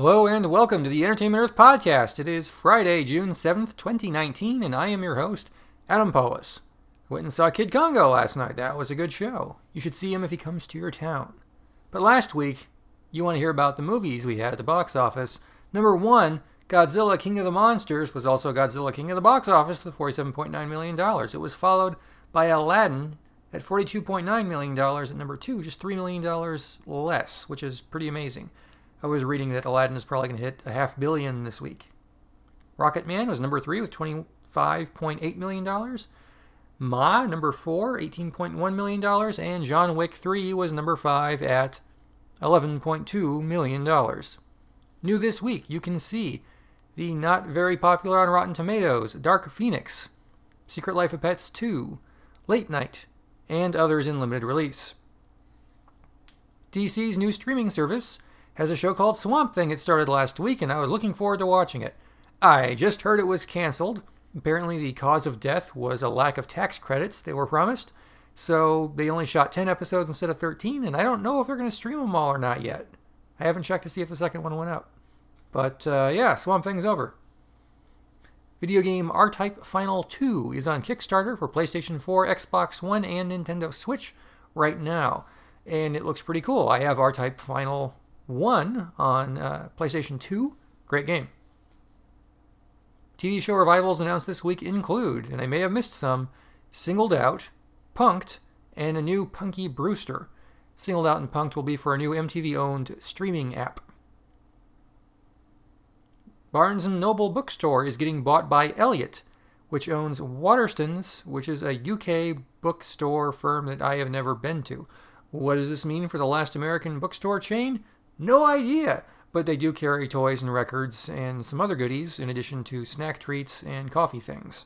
Hello and welcome to the Entertainment Earth podcast. It is Friday, June 7th, 2019, and I am your host, Adam Pawlus. Went and saw Kid Congo last night. That was a good show. You should see him if he comes to your town. But last week, you want to hear about the movies we had at the box office. Number one, Godzilla King of the Monsters was also Godzilla King of the box office with $47.9 million. It was followed by Aladdin at $42.9 million at number two, just $3 million less, which is pretty amazing. I was reading that Aladdin is probably going to hit a half billion this week. Rocket Man was number three with $25.8 million. Ma, number four, $18.1 million. And John Wick 3 was number five at $11.2 million. New this week, you can see the not very popular on Rotten Tomatoes Dark Phoenix, Secret Life of Pets 2, Late Night, and others in limited release. DC's new streaming service has a show called Swamp Thing. It started last week, and I was looking forward to watching it. I just heard it was canceled. Apparently, the cause of death was a lack of tax credits they were promised, so they only shot 10 episodes instead of 13, and I don't know if they're going to stream them all or not yet. I haven't checked to see if the second one went up. But uh, yeah, Swamp Thing's over. Video game R Type Final 2 is on Kickstarter for PlayStation 4, Xbox One, and Nintendo Switch right now. And it looks pretty cool. I have R Type Final 1 on uh, PlayStation 2. Great game. TV show revivals announced this week include, and I may have missed some, Singled Out, Punked, and a new Punky Brewster. Singled Out and Punked will be for a new MTV owned streaming app. Barnes & Noble bookstore is getting bought by Elliott, which owns Waterstones, which is a UK bookstore firm that I have never been to. What does this mean for the last American bookstore chain? No idea, but they do carry toys and records and some other goodies in addition to snack treats and coffee things.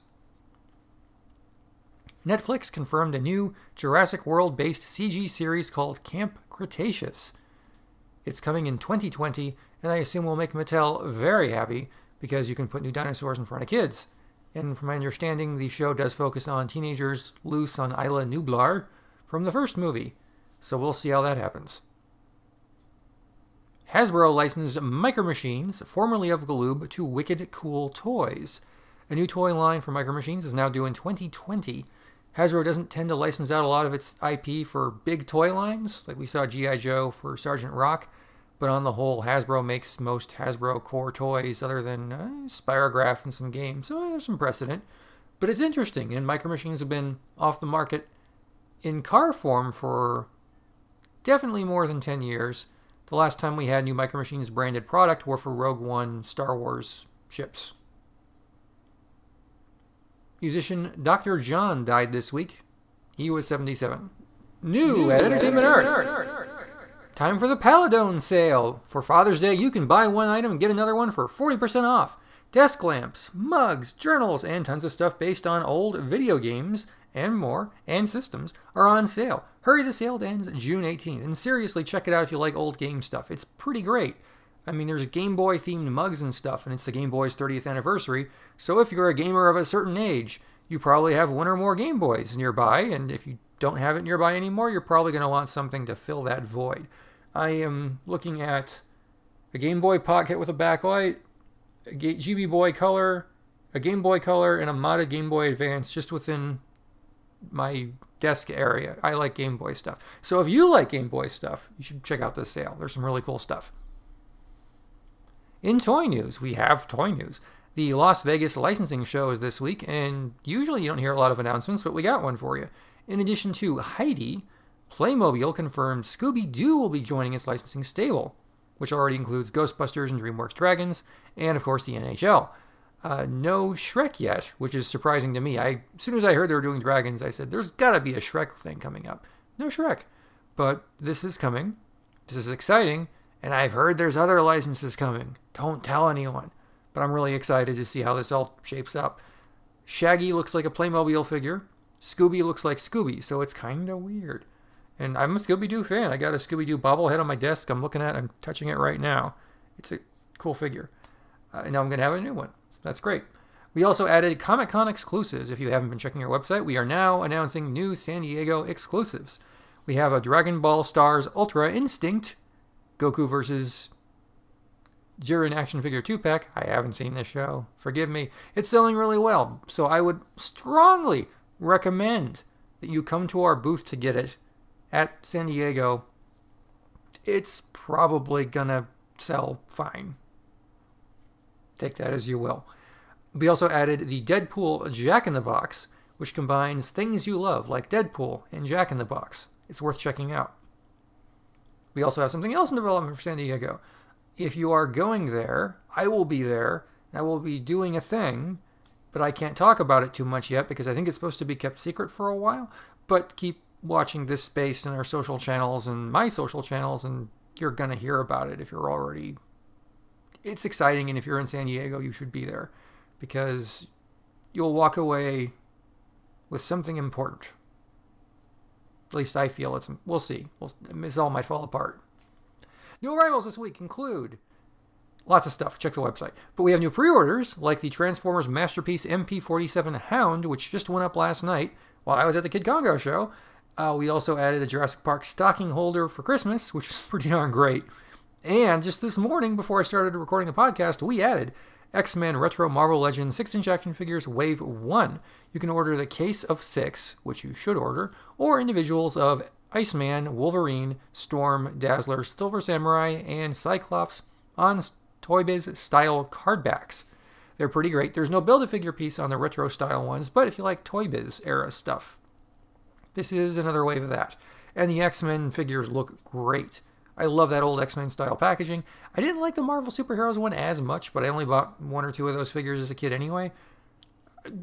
Netflix confirmed a new Jurassic World based CG series called Camp Cretaceous. It's coming in 2020, and I assume will make Mattel very happy because you can put new dinosaurs in front of kids. And from my understanding, the show does focus on teenagers loose on Isla Nublar from the first movie, so we'll see how that happens. Hasbro licensed Micro Machines, formerly of Galoob, to Wicked Cool Toys. A new toy line for Micro Machines is now due in 2020. Hasbro doesn't tend to license out a lot of its IP for big toy lines, like we saw G.I. Joe for Sergeant Rock, but on the whole, Hasbro makes most Hasbro core toys other than uh, Spirograph and some games, so there's some precedent. But it's interesting, and Micro Machines have been off the market in car form for definitely more than 10 years. The last time we had new Micro Machines branded product were for Rogue One Star Wars ships. Musician Dr. John died this week. He was 77. New, at Entertainment Earth. Time for the Paladone sale. For Father's Day, you can buy one item and get another one for 40% off. Desk lamps, mugs, journals, and tons of stuff based on old video games and more, and systems, are on sale. Hurry, the sale ends June 18th. And seriously, check it out if you like old game stuff. It's pretty great. I mean, there's Game Boy themed mugs and stuff, and it's the Game Boy's 30th anniversary. So if you're a gamer of a certain age, you probably have one or more Game Boys nearby, and if you don't have it nearby anymore, you're probably going to want something to fill that void. I am looking at a Game Boy Pocket with a backlight, a GB Boy Color, a Game Boy Color, and a modded Game Boy Advance just within my desk area. I like Game Boy stuff. So if you like Game Boy stuff, you should check out this sale. There's some really cool stuff. In toy news, we have toy news. The Las Vegas licensing show is this week, and usually you don't hear a lot of announcements, but we got one for you. In addition to Heidi, Playmobil confirmed Scooby Doo will be joining its licensing stable, which already includes Ghostbusters and DreamWorks Dragons, and of course the NHL. Uh, no Shrek yet, which is surprising to me. I, as soon as I heard they were doing dragons, I said, "There's got to be a Shrek thing coming up." No Shrek, but this is coming. This is exciting, and I've heard there's other licenses coming. Don't tell anyone, but I'm really excited to see how this all shapes up. Shaggy looks like a Playmobil figure. Scooby looks like Scooby, so it's kind of weird. And I'm a Scooby Doo fan. I got a Scooby Doo bobblehead on my desk. I'm looking at. It. I'm touching it right now. It's a cool figure. Uh, and now I'm gonna have a new one. That's great. We also added Comic Con exclusives. If you haven't been checking our website, we are now announcing new San Diego exclusives. We have a Dragon Ball Stars Ultra Instinct, Goku versus Jiren action figure 2 pack. I haven't seen this show. Forgive me. It's selling really well. So I would strongly recommend that you come to our booth to get it at San Diego. It's probably to sell fine. Take that as you will. We also added the Deadpool Jack in the Box, which combines things you love, like Deadpool and Jack in the Box. It's worth checking out. We also have something else in development for San Diego. If you are going there, I will be there. I will be doing a thing, but I can't talk about it too much yet because I think it's supposed to be kept secret for a while. But keep watching this space in our social channels and my social channels, and you're going to hear about it if you're already. It's exciting, and if you're in San Diego, you should be there because you'll walk away with something important. At least I feel it's. We'll see. We'll, this all might fall apart. New arrivals this week include lots of stuff. Check the website. But we have new pre-orders like the Transformers Masterpiece MP47 Hound, which just went up last night while I was at the Kid Congo show. Uh, we also added a Jurassic Park stocking holder for Christmas, which is pretty darn great. And just this morning, before I started recording the podcast, we added X Men Retro Marvel Legends 6 inch action figures Wave 1. You can order the case of six, which you should order, or individuals of Iceman, Wolverine, Storm, Dazzler, Silver Samurai, and Cyclops on Toy Biz style card backs. They're pretty great. There's no build a figure piece on the retro style ones, but if you like Toy Biz era stuff, this is another wave of that. And the X Men figures look great. I love that old X Men style packaging. I didn't like the Marvel Superheroes one as much, but I only bought one or two of those figures as a kid anyway.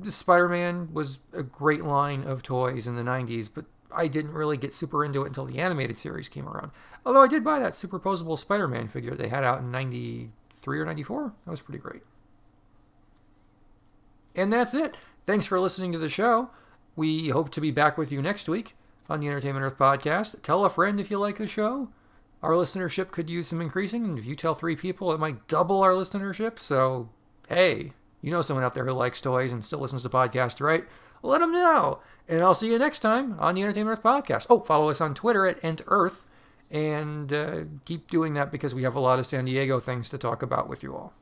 Spider Man was a great line of toys in the 90s, but I didn't really get super into it until the animated series came around. Although I did buy that superposable Spider Man figure they had out in 93 or 94. That was pretty great. And that's it. Thanks for listening to the show. We hope to be back with you next week on the Entertainment Earth podcast. Tell a friend if you like the show. Our listenership could use some increasing, and if you tell three people, it might double our listenership. So, hey, you know someone out there who likes toys and still listens to podcasts, right? Let them know. And I'll see you next time on the Entertainment Earth podcast. Oh, follow us on Twitter at Ent Earth and uh, keep doing that because we have a lot of San Diego things to talk about with you all.